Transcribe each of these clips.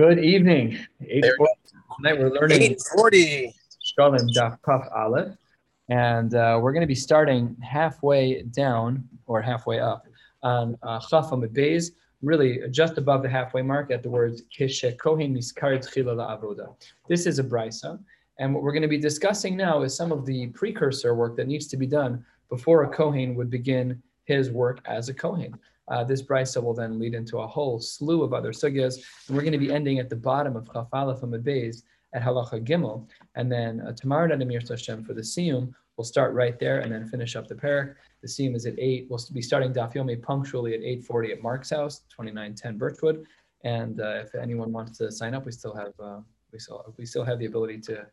Good evening. 8:40. Tonight we're learning 840. Shkalim Daf Kaf Aleph, and uh, we're going to be starting halfway down or halfway up on uh, Chaf Beis, really just above the halfway mark at the words Kohen Miskar Tchila Avoda. This is a brisa, and what we're going to be discussing now is some of the precursor work that needs to be done before a Kohen would begin his work as a Kohen. Uh, this brisa will then lead into a whole slew of other sugyas, and we're going to be ending at the bottom of Chaf Aleph Amud Beis at Halacha Gimel, and then uh, tomorrow night Amir Hashem for the Siyum, we'll start right there and then finish up the parak. The Siyum is at eight. We'll be starting Daf Yomi punctually at 8:40 at Mark's house, 2910 Birchwood. And uh, if anyone wants to sign up, we still have uh, we still we still have the ability to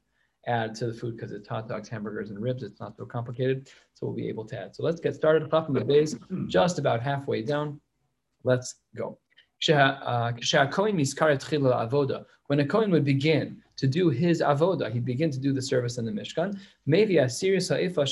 add to the food because it's hot dogs, hamburgers, and ribs. It's not so complicated, so we'll be able to add. So let's get started. Chaf Amud Beis, just about halfway down. Let's go. uh, When a Kohen would begin to do his avoda, he'd begin to do the service in the Mishkan. Maybe asiri sa'ifa.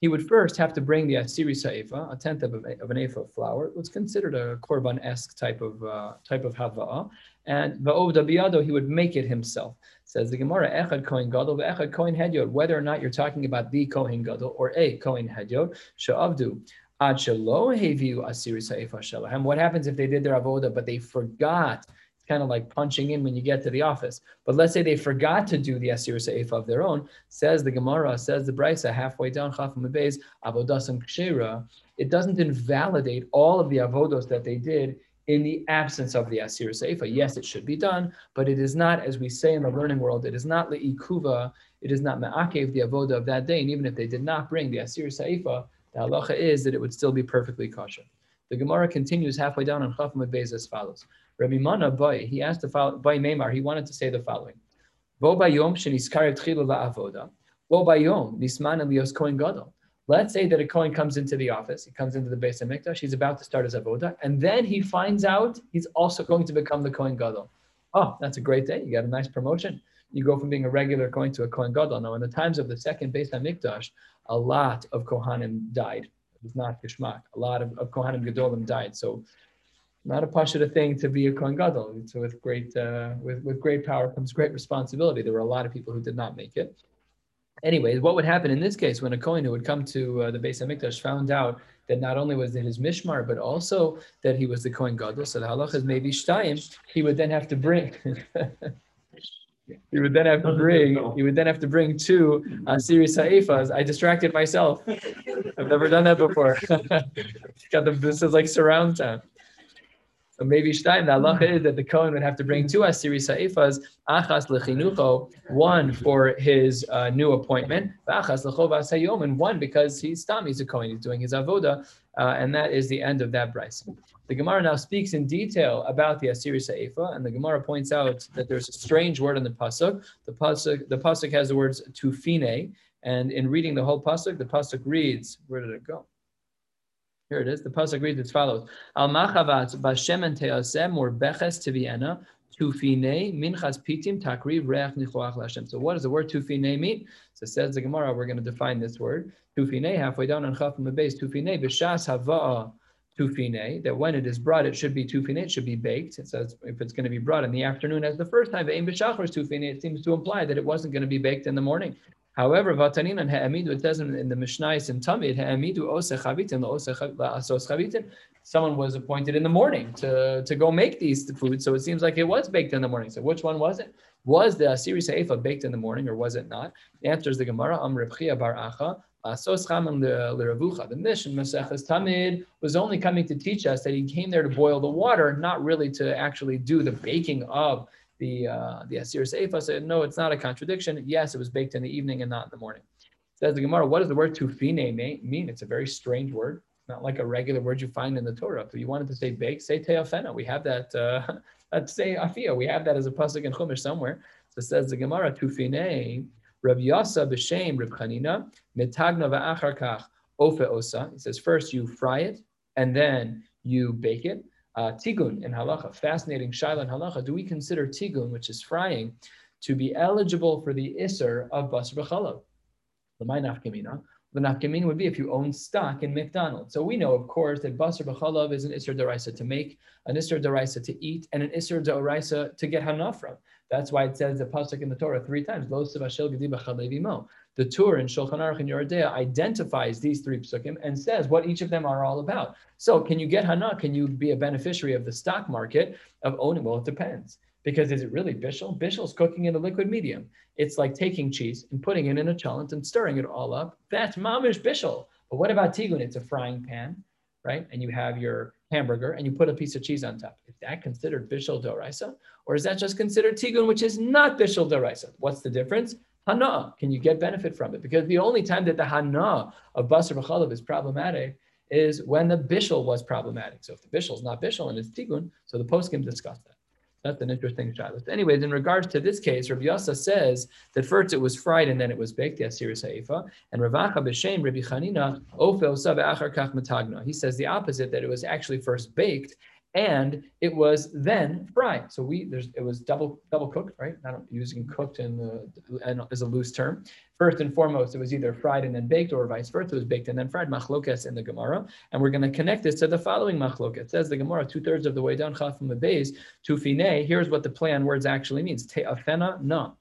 He would first have to bring the asiri sa'ifa, a tenth of, a, of an ephah of flour. It was considered a korban-esque type of uh, type of hava'ah. And v'ovda biyado, he would make it himself. Says the Gemara, echad kohen gadol ve'echad kohen hedyot. Whether or not you're talking about the kohen gadol or a kohen hedyot, she'avdu. Ad shelo heviu asiri sa'ifa shelahem. What happens if they did their avoda but they forgot? It's kind of like punching in when you get to the office. But let's say they forgot to do the asir sa'ifa of their own. Says the Gemara, says the Brisa, halfway down Chaf Beis, avodasam kshira. It doesn't invalidate all of the avodos that they did in the absence of the asir sa'ifa. Yes, it should be done, but it is not, as we say in the learning world, it is not le'ikuva, it is not me'akev the avoda of that day. And even if they did not bring the asir sa'ifa, the halacha is that it would still be perfectly kosher. The Gemara continues halfway down on Chaf Beis as follows. Rabbi Mana he asked the follow, Boy Meimar, he wanted to say the following. Bo bayom sheniskarev tchilu la'avoda. Bo bayom nisman elios kohen gadol. Let's say that a Kohen comes into the office, he comes into the Beis HaMikdash, he's about to start his avoda, and then he finds out he's also going to become the Kohen Gadol. Oh, that's a great day. You got a nice promotion. You go from being a regular Kohen to a Kohen Gadol. Now, in the times of the second Beis HaMikdash, a lot of Kohanim died. It was not Geshmak. A lot of, of Kohanim Gedolim died. So not a pashut thing to be a Kohen Gadol. So with great uh, with with great power comes great responsibility. There were a lot of people who did not make it. Anyways, what would happen in this case when a Kohen who would come to uh, the Beis Hamikdash found out that not only was it his mishmar, but also that he was the Kohen Gadol. So the halach is maybe shtayim. He would then have to bring. he would then have to bring. He would then have to bring two uh, series ha'ifas. I distracted myself. I've never done that before. Got the, this is like surround sound. So maybe Shtaim, the halacha is that the Kohen would have to bring two asiri sa'ifas, achas lechinucho, one for his uh, new appointment, achas lechovas hayom, and one because he's stam, he's a Kohen, he's doing his avoda, uh, and that is the end of that brisa. The Gemara now speaks in detail about the asiri sa'ifa, and the Gemara points out that there's a strange word in the pasuk. The pasuk, the pasuk has the words tufine, and in reading the whole pasuk, the pasuk reads, where did it go? Here it is. The pasuk reads as follows: Al machavat bashemen teasem or beches tiviena tufine minchas pitim takri reach nichoach lashem. So what does the word tufine mean? So says the Gemara. We're going to define this word tufine halfway down on chaf the base. Tufine b'shas hava'a tufine. That when it is brought, it should be tufine. It should be baked. It says if it's going to be brought in the afternoon as the first time, ve'im b'shachar tufine. It seems to imply that it wasn't going to be baked in the morning. However, Vatanin and Ha'amidu, it says in, in the in Tamid, Ha'amidu ose chavitin, ose chavitin. Someone was appointed in the morning to, to go make these foods. So it seems like it was baked in the morning. So which one was it? Was the Asiri Seifa baked in the morning or was it not? The answer is the Gemara, Am Rebchia Bar Acha, Asos Chamam Leravucha. The mission, Maseches Tamid, was only coming to teach us that he came there to boil the water, not really to actually do the baking of the uh, the Asir Seifa said, no, it's not a contradiction. Yes, it was baked in the evening and not in the morning. Says the Gemara, what does the word tufine mean? It's a very strange word. Not like a regular word you find in the Torah. If you wanted to say bake, say teafena. We have that. Uh, let's say afia. We have that as a pasuk in Chumash somewhere. So says the Gemara, tufine, Rav Yasa b'shem Rav Chanina, mitagna va'achar ofe osa. It says first you fry it and then you bake it. Uh, tigun in halacha, fascinating shaila in halacha. Do we consider tigun, which is frying, to be eligible for the iser of basar b'chalav? The nafkamin would be if you own stock in McDonald's. So we know, of course, that basar b'chalav is an isser deraisa to make, an isser deraisa to eat, and an isser deraisa to get hana from. That's why it says the pasuk in the Torah three times. Lo The Tur in Shulchan Aruch and Yoreh De'ah identifies these three psukim and says what each of them are all about. So, can you get hana? Can you be a beneficiary of the stock market of owning? Well, it depends. Because is it really bishul? Bishel's cooking in a liquid medium. It's like taking cheese and putting it in a cholent and stirring it all up. That's mamish bishul. But what about tigun? It's a frying pan, right? And you have your hamburger and you put a piece of cheese on top. Is that considered bishul doraisa? Or is that just considered tigun, which is not bishul doraisa? What's the difference? Hana. Can you get benefit from it? Because the only time that the hana of basar v'chalav is problematic is when the bishul was problematic. So if the bishul is not bishul and it's tigun, so the poskim discussed that. That's an interesting shiloh. Anyways, in regards to this case, Rabbi Yasa says that first it was fried and then it was baked, the Asir Haifa, and Ravacha b'shem Rabbi Chanina ofel achar kach matagna. He says the opposite, that it was actually first baked and it was then fried. So we there's it was double double cooked, right? Not using cooked in the, uh, as a loose term. First and foremost, it was either fried and then baked, or vice versa. It was baked and then fried. Machlokas in the Gemara, and we're going to connect this to the following machlokas. It says the Gemara two thirds of the way down chaf beis to fine. Here's what the play on words actually means. Te'afena na.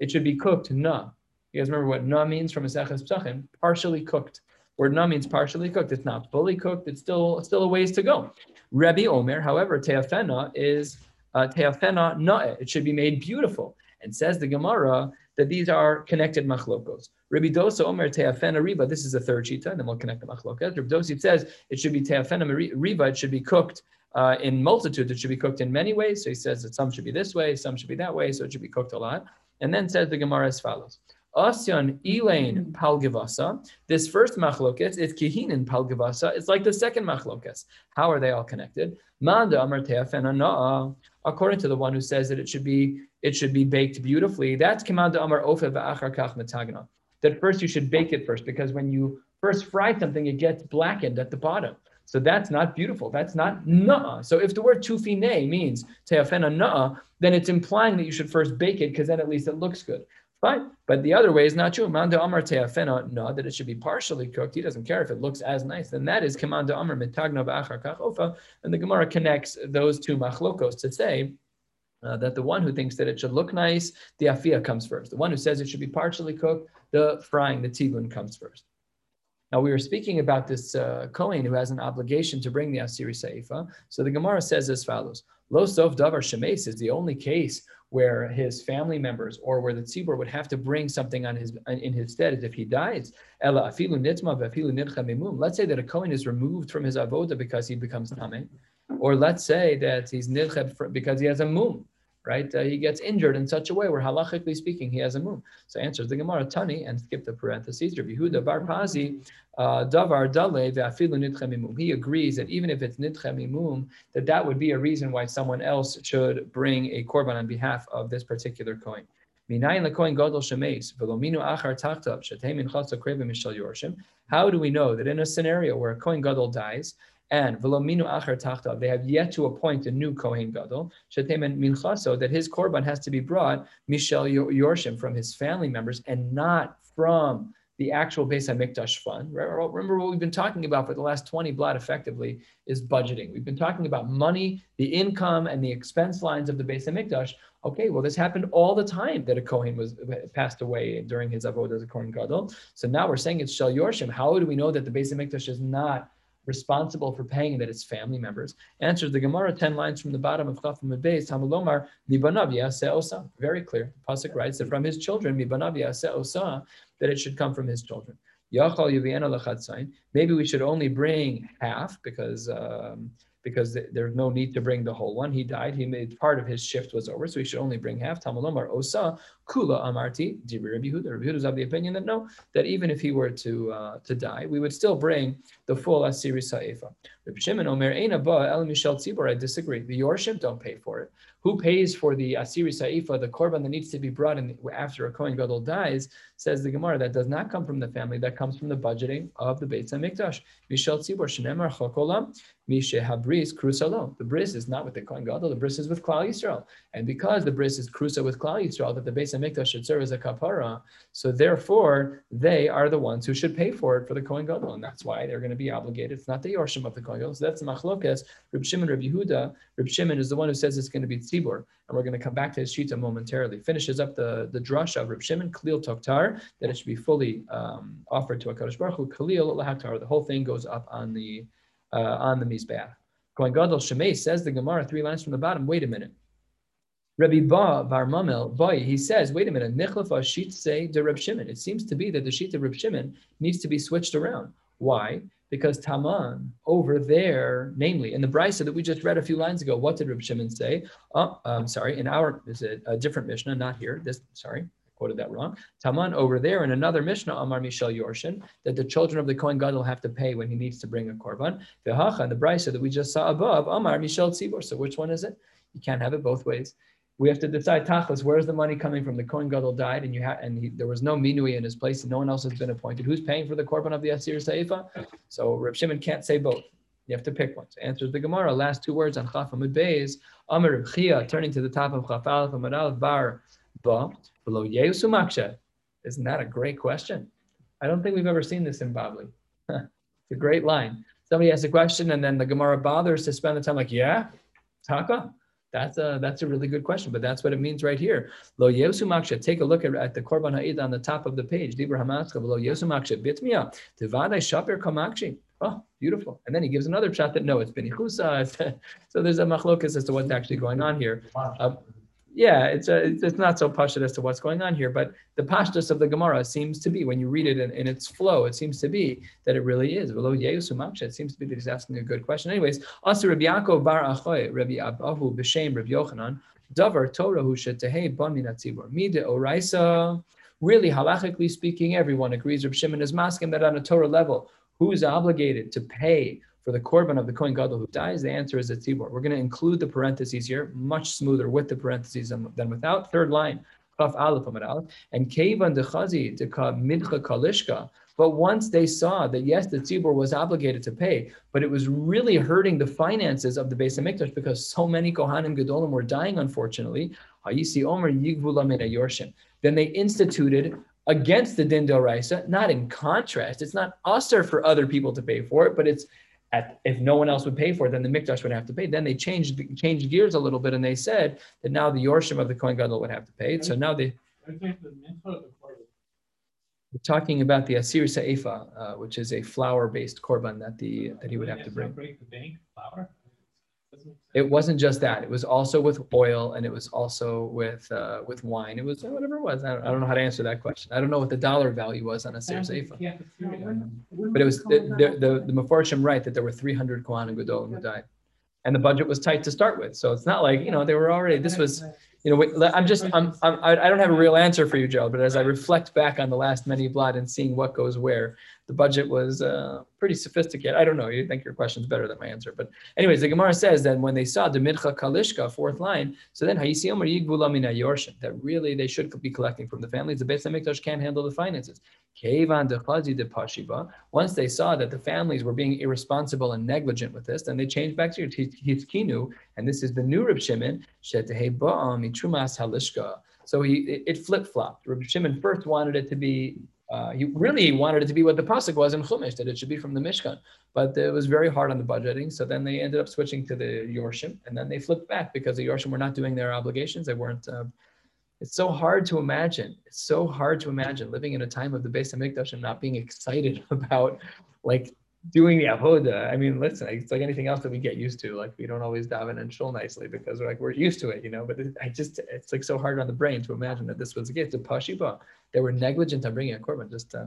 It should be cooked na. You guys remember what na means from Maseches Psachim? Partially cooked. Word na means partially cooked. It's not fully cooked. It's still still a ways to go. Rabbi Omer, however, teafena is uh, teafena na'e. It should be made beautiful. And says the Gemara that these are connected machlokos. Rabbi Dosa Omer teafena riba. This is the third shita, and then we'll connect the machlokas. Rabbi Dosa says it should be teafena riba. It should be cooked uh, in multitudes. It should be cooked in many ways. So he says that some should be this way, some should be that way. So it should be cooked a lot. And then says the Gemara as follows. Asyan Elaine hmm. Palgivasa. This first machlokes is Kihinin Palgivasa. It's like the second machlokes. How are they all connected? Manda Amar and According to the one who says that it should be it should be baked beautifully, that's Kimanda Amar Ofe Va'achar Kach Matagna. That first you should bake it first, because when you first fry something, it gets blackened at the bottom. So that's not beautiful. That's not na'a. So if the word tufine means teafena na'a, then it's implying that you should first bake it because then at least it looks good. Fine. But the other way is not true. Manda Amar Teafena, no, that it should be partially cooked. He doesn't care if it looks as nice. Then that is Kamanda Amar Mitagna Ba'achar Kachofa. And the Gemara connects those two machlokos to say uh, that the one who thinks that it should look nice, the afia comes first. The one who says it should be partially cooked, the frying, the tigun comes first. Now we were speaking about this uh, Kohen who has an obligation to bring the Asiri Saifa. So the Gemara says as follows: Lo Sof Davar Shemes is the only case where his family members or where the tzibur would have to bring something on his in his stead if he dies. Let's say that a Kohen is removed from his avoda because he becomes tameh, or let's say that he's nidchem because he has a mum right? Uh, he gets injured in such a way where halachically speaking, he has a mum. So answers the Gemara Tani and skip the parentheses. Rabbi Huda Bar Pazi uh, Davar Dale ve'afilu nidchemimum. He agrees that even if it's nidchemimum, that that would be a reason why someone else should bring a korban on behalf of this particular Kohen. Kohen. How do we know that in a scenario where a Kohen Gadol dies and velominu achar tachta, they have yet to appoint a new Kohen Gadol, shetemen minchaso, that his korban has to be brought, Mishal Yorshim, from his family members and not from the actual Beis HaMikdash fund. Remember what we've been talking about for the last 20 blot effectively is budgeting. We've been talking about money, the income, and the expense lines of the Beis HaMikdash. Okay, well, this happened all the time that a Kohen was passed away during his avodah as a Kohen Gadol. So now we're saying it's Shel Yorshim. How do we know that the Beis HaMikdash is not responsible for paying that it's family members. Answers the Gemara 10 lines from the bottom of Chafim Beis, Tamalomar, Mibanav Osa. Very clear. Pasuk writes that from his children, Mibanav Osa, that it should come from his children. Maybe we should only bring half because um, because there's no need to bring the whole one. He died. He made part of his shift was over, so he should only bring half. Tamalomar osa kula amarti Rabbi Huda. Rabbi Huda is of the opinion that no, that even if he were to uh, to die, we would still bring the full asiri sa'ifa. Rabbi Shimon Omer Eina Ba El Mishal Tzibor. I disagree. The Yorshim don't pay for it. Who pays for the asiri sa'ifa, the korban that needs to be brought in after a kohen gadol dies? Says the Gemara that does not come from the family. That comes from the budgeting of the Beit Hamikdash. Mishal Tzibor Shenemar Chokolam Misha Habris Krusalo. The bris is not with the Kohen Gadol, the bris is with Klal Yisrael. And because the bris is Krusa with Klal Yisrael, that the Beit Hamikdash should serve as a kapara, so therefore they are the ones who should pay for it for the Kohen Gadol. And that's why they're going to be obligated. It's not the Yorshim of the Kohen Gadol. So that's the Machlokas. Reb Shimon, Reb Yehuda. Reb Shimon is the one who says it's going to be Tzibur. And we're going to come back to his Shita momentarily. Finishes up the, the drush of Reb Shimon, Khalil Toktar, that it should be fully um, offered to a Kadosh Baruch Hu, Khalil Lahatar. The whole thing goes up on the uh, on the Mizbeach. Kohen Gadol Shemay says the Gemara three lines from the bottom. Wait a minute. Rabbi Ba Bar Mamel Boy, he says, wait a minute, Nichlafa sheet say de Reb Shimon. It seems to be that the sheet of Reb Shimon needs to be switched around. Why? Because Taman over there, namely in the brisa that we just read a few lines ago, what did Reb Shimon say? Oh, I'm sorry, in our is it a different Mishnah, not here. This sorry, I quoted that wrong. Taman over there in another Mishnah, Amar Mishal Yorshin, that the children of the Kohen Gadol have to pay when he needs to bring a korban. V'hacha, the brisa that we just saw above, Amar Mishal Tzibor. So which one is it? You can't have it both ways. We have to decide tachlis. Where's the money coming from? The Kohen Gadol died, and you had, and he, there was no minui in his place, and no one else has been appointed. Who's paying for the korban of the Asir Saifa? So Reb Shimon can't say both. You have to pick one. So answers the Gemara. Last two words on Chaf Amud Beis. Amar Reb Chia, turning to the top of Chaf Aleph Amar Bar Ba below Yehusu Maksha. Isn't that a great question? I don't think we've ever seen this in Babli. it's a great line. Somebody asks a question, and then the Gemara bothers to spend the time like, yeah, Taka. That's a that's a really good question, but that's what it means right here. Lo Yesu Maksha. Take a look at, at the Korban HaEidah on the top of the page. Dibra Hamatzka. Lo Yesu Maksha. Bitmiya. Tivadai Shapir Kamakshi. Oh, beautiful. And then he gives another shot that no, it's Benichusa. so there's a machlokas as to what's actually going on here. Uh, yeah, it's, a, it's, it's not so pashut as to what's going on here, but the pashtus of the Gemara seems to be, when you read it in, in its flow, it seems to be that it really is. It seems to be that he's asking a good question. Anyways, also Rabbi Yaakov bar Achoy, Rabbi Abahu b'shem Rabbi Yochanan, Davar Torah hu shetehei bamin atzibur. Mide oraisa. Really, halachically speaking, everyone agrees. Rabbi Shimon is masking that on a Torah level, who is obligated to pay for the korban of the Kohen Gadol who dies? The answer is a tzibor. We're going to include the parentheses here, much smoother with the parentheses than without. Third line, Chaf Aleph and Kevan Dechazi Deka Midcha Kalishka. But once they saw that yes, the tzibor was obligated to pay, but it was really hurting the finances of the Beis Hamikdash because so many Kohanim Gedolim were dying, unfortunately. Omer Then they instituted against the Din Raisa, not in contrast. It's not usher for other people to pay for it, but it's at, if no one else would pay for it, then the Mikdash would have to pay. Then they changed changed gears a little bit, and they said that now the Yorshim of the Kohen Gadol would have to pay it. So now they. We're talking about the Asir Sa'ifa, uh, which is a flour-based korban that the that he would have to bring. Break the bank flour. It wasn't just that; it was also with oil, and it was also with uh, with wine. It was whatever it was. I don't, I don't know how to answer that question. I don't know what the dollar value was on a Asir Sa'ifa. But it was the the the, the right that there were 300 Kohanim Gedolim who died, and the budget was tight to start with. So it's not like you know they were already. This was you know, wait, I'm just, I'm, I'm, I don't have a real answer for you, Gerald, but as I reflect back on the last many blood and seeing what goes where, the budget was uh, pretty sophisticated. I don't know. You think your question's better than my answer, but anyways, the Gemara says that when they saw the Midcha Kalishka, fourth line, so then that really they should be collecting from the families. The Beit Hamikdash can't handle the finances. Once they saw that the families were being irresponsible and negligent with this, then they changed back to Hitkinu, and this is the new Reb Shimon, so he it flip flopped. Reb Shimon first wanted it to be uh, he really wanted it to be what the pasuk was in Chumash, that it should be from the Mishkan, but it was very hard on the budgeting. So then they ended up switching to the Yorshim, and then they flipped back because the Yorshim were not doing their obligations. They weren't. Uh, it's so hard to imagine. It's so hard to imagine living in a time of the Beis Hamikdash and not being excited about like doing the avoda. I mean, listen, it's like anything else that we get used to. Like we don't always daven and shul nicely because we're like we're used to it, you know. But it, I just it's like so hard on the brain to imagine that this was a gift. The pashiba, they were negligent on bringing a korban. Just uh,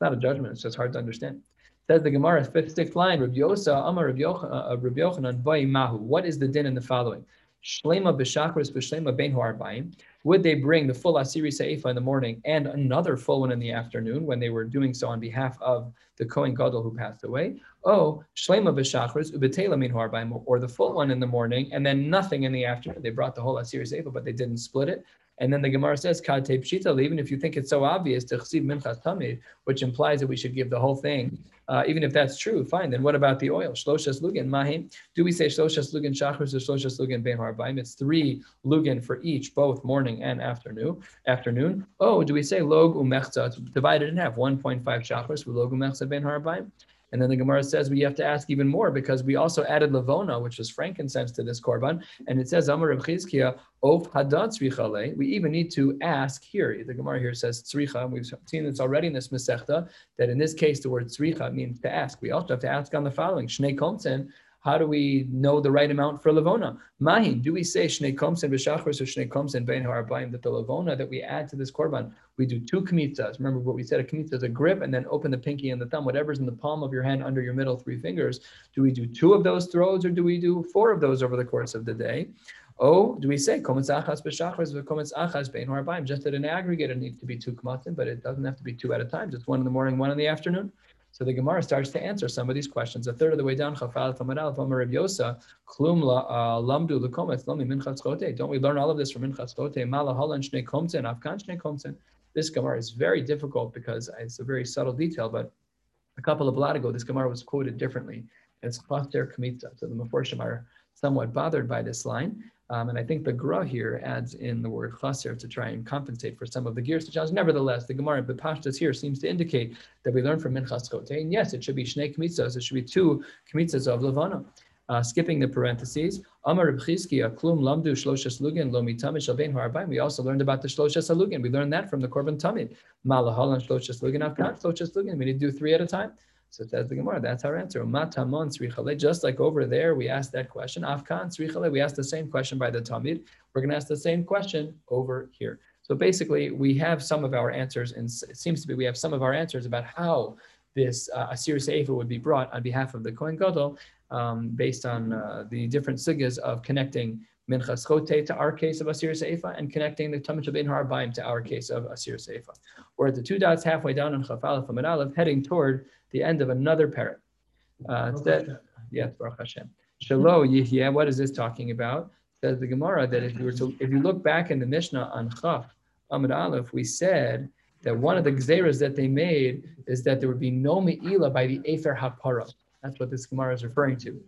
not a judgment. It's just hard to understand. Says the Gemara, fifth, sixth line, Rabbi Yosa, Amar Rabbi Yochanan, Mahu. What is the din in the following? Shlema b'shakris b'shlema ben huarbaim. Would they bring the full Asiri Seifa in the morning and another full one in the afternoon when they were doing so on behalf of the Kohen Gadol who passed away? Oh, Shlema b'shachris ubetela min harbaim, or the full one in the morning and then nothing in the afternoon. They brought the whole Asiri Seifa, but they didn't split it. And then the Gemara says, Kate pshita, even if you think it's so obvious, to minchas tamid, which implies that we should give the whole thing, uh, even if that's true, fine. Then what about the oil? Shloshas lugin mahim. Do we say shloshas lugin shachris or shloshas lugin ben harbaim? It's three lugin for each, both morning and afternoon. Afternoon. Oh, do we say log umechza? Divided in half, 1.5 shachris, log umechza ben harbaim. And then the Gemara says we have to ask even more because we also added lavona, which was frankincense, to this korban. And it says Amar of Chizkiah, of We even need to ask here. The Gemara here says tzricha. We've seen this already in this Masechta that in this case the word tzricha means to ask. We also have to ask on the following: Shnei komsen how do we know the right amount for Lavona? Mahin, do we say Shnei Komsen b'Shachris or Shnei Komsen Bein Harabayim that the Lavona that we add to this Korban, we do two kmitzas. Remember what we said, a kmitza is a grip and then open the pinky and the thumb, whatever's in the palm of your hand under your middle three fingers. Do we do two of those throws or do we do four of those over the course of the day? Oh, do we say kometz achas b'shachris v'kometz achas bein harabayim? Just at an aggregate, it needs to be two kmatzim, but it doesn't have to be two at a time. Just one in the morning, one in the afternoon. So the Gemara starts to answer some of these questions. A third of the way down, uh, Lamdu. Don't we learn all of this from Minchas Chote? Mala Komten, Afkan Komten. This Gemara is very difficult because it's a very subtle detail, but a couple of blot ago, this Gemara was quoted differently. It's Chaster Kamitza. So the Meforshim are somewhat bothered by this line. Um, and I think the Gra here adds in the word chaser to try and compensate for some of the gears to Nevertheless, the Gemara in here seems to indicate that we learn from Minchas Chote. And yes, it should be Shnei Kmitzas. It should be two Kmitzas of Levana. Uh, skipping the parentheses, Amar Rebchizki, Klum Lamdu Shloshas Lugin, Lo Mitamish Albein. We also learned about the Shloshas Lugin. We learned that from the Korban Tamid. Malahalan Shloshas Lugin, Afkan Shloshas Lugin. We need to do three at a time. So it says the Gemara, that's our answer. Matamon. Just like over there, we asked that question. Afkan srichale. We asked the same question by the Tamid. We're going to ask the same question over here. So basically, we have some of our answers, and it seems to be we have some of our answers about how this uh, Asir Seifa would be brought on behalf of the Kohen Gadol, um, based on uh, the different sigas of connecting Minchas Chote to our case of Asir Seifa and connecting the Tamid Shabin Harbaim to our case of Asir Seifa. We're at the two dots halfway down on Chafal from Aleph, heading toward the end of another parak. Uh, that, yes, Baruch Hashem. Shalo Yihya, what is this talking about? Says the Gemara that if you were to, if you look back in the Mishnah on Chaf, Amid Aleph, we said that one of the gzeras that they made is that there would be no me'ila by the Efer HaPara. That's what this Gemara is referring to.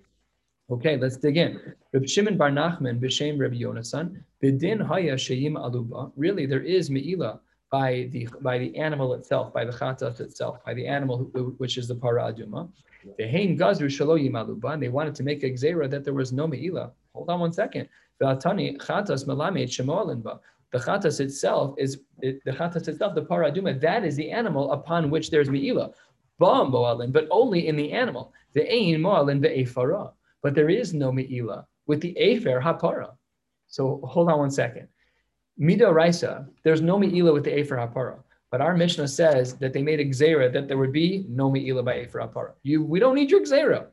Okay, let's dig in. Reb Shimon Bar Nachman b'shem Reb Yonasan b'din haya sheyim aluba. Really, there is me'ila by the by the animal itself, by the chatas itself, by the animal which is the para aduma. The hein gazru shalo yimaluba, and they wanted to make a gzera that there was no meila. Hold on one second. Chatas melamed shemoalinba. The chatas itself is the chatas itself, the para aduma. That is the animal upon which there's meila. Moalin, but only in the animal. The ein moalin ve'efara. But there is no meila with the afer hapara. So hold on one second. Mida Raisa, there's no Me'ila with the Efer HaPara. But our Mishnah says that they made a Gzera that there would be no Me'ila by Efer HaPara. You, we don't need your Gzera.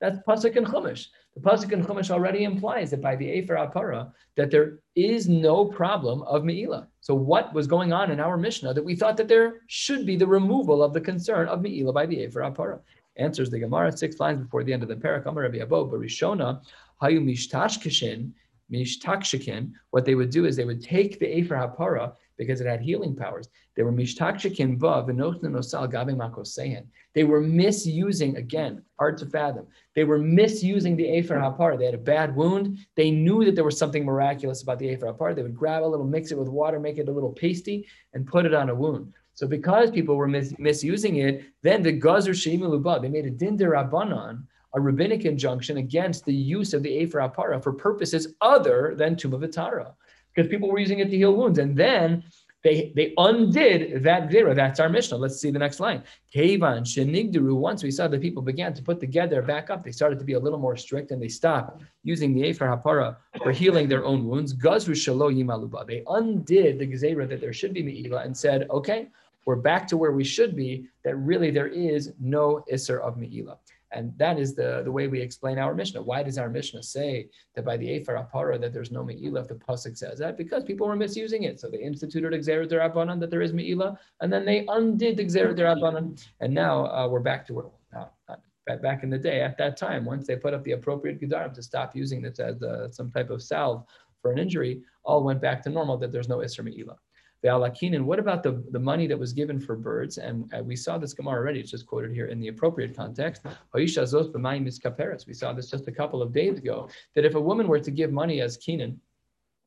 That's Pasuk and Chumash. The Pasuk and Chumash already implies that by the Efer HaPara, that there is no problem of Me'ila. So what was going on in our Mishnah that we thought that there should be the removal of the concern of Me'ila by the Efer HaPara? Answers the Gemara six lines before the end of the parak. Rabbi Abo, Barishona, Hayu Mishtashkishin, mishtakshikin, what they would do is they would take the Efer HaPara because it had healing powers. They were mishtakshikin ba v'nosal gabe makosein. They were misusing, again, hard to fathom. They were misusing the Efer HaPara. They had a bad wound. They knew that there was something miraculous about the Efer HaPara. They would grab a little, mix it with water, make it a little pasty, and put it on a wound. So because people were mis- misusing it, then the Gazer Sheimu they made a Dinder Rabbanon a rabbinic injunction against the use of the Efer Apara for purposes other than Tumah Vitara, because people were using it to heal wounds. And then they, they undid that zera. That's our Mishnah. Let's see the next line. Kevan Shenigdaru. Once we saw the people began to put together back up, they started to be a little more strict and they stopped using the Efer Hapara for healing their own wounds. Gazru Shalo Yimaluba. They undid the Gezerah that there should be Me'ila and said, okay, we're back to where we should be, that really there is no Isser of Me'ila. And that is the, the way we explain our Mishnah. Why does our Mishnah say that by the Efer Apara that there's no Me'ila if the Pasuk says that? Because people were misusing it. So they instituted Xer Derabanan that there is Me'ila, and then they undid Xer Derabanan. And now uh, we're back to where, uh, back in the day, at that time, once they put up the appropriate Gedarim to stop using this as uh, some type of salve for an injury, all went back to normal, that there's no Isra Me'ila. The alakinin, what about the, the money that was given for birds? And uh, we saw this Gemara already, it's just quoted here in the appropriate context. We saw this just a couple of days ago, that if a woman were to give money as kinin,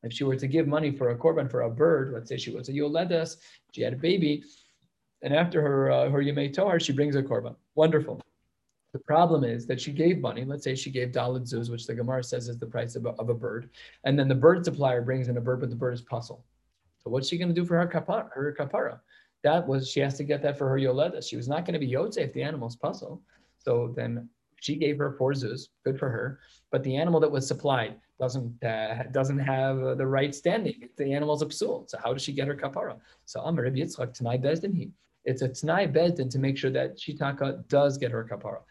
if she were to give money for a korban for a bird, let's say she was a yoledas, she had a baby, and after her uh, her yemei tohar, she brings a korban. Wonderful. The problem is that she gave money. Let's say she gave dalad zuz, which the Gemara says is the price of a, of a bird, and then the bird supplier brings in a bird, but the bird is pasul. So what's she going to do for her kapara? Her kapara? That was she has to get that for her yoleda. She was not going to be yotze if the animal's pasul. So then she gave her four zuz, good for her. But the animal that was supplied doesn't uh, doesn't have uh, the right standing. The animal's a psul. So how does she get her kapara? So Amar Rabbi Yitzchak Tanai Bezdin he. It's a Tanai Bezdin to make sure that Shitaka does get her kapara.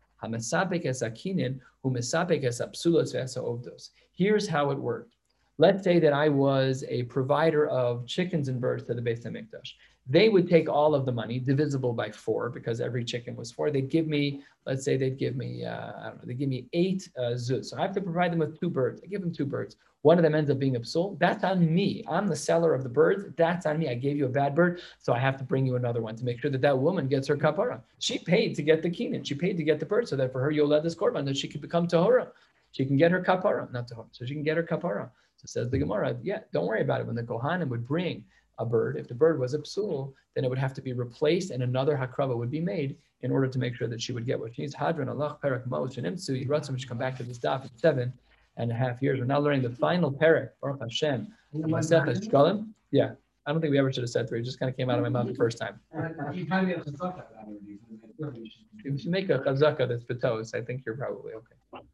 Here's how it worked. Let's say that I was a provider of chickens and birds to the Beis Hamikdash. They would take all of the money, divisible by four, because every chicken was four. They'd give me, let's say, they'd give me, uh, I don't know, they give me eight uh, zuz. So I have to provide them with two birds. I give them two birds. One of them ends up being a psul. That's on me. I'm the seller of the birds. That's on me. I gave you a bad bird, so I have to bring you another one to make sure that that woman gets her kapara. She paid to get the kinin. She paid to get the bird, so that for her you'll let this korban that she can become tahora. She can get her kapara, not tahora. So she can get her kapara. So says the Gemara, yeah, don't worry about it. When the Kohanim would bring a bird. If the bird was a psul, then it would have to be replaced and another hakrava would be made in order to make sure that she would get what she needs. Hadran Allah perak mos and imsu yiratzim. We should come back to this daf in seven and a half years. We're now learning the final perak Baruch Hashem. Yeah, I don't think we ever should have said three. It just kind of came out of my mouth the first time. If you make a chazaka that's betos, I think you're probably okay.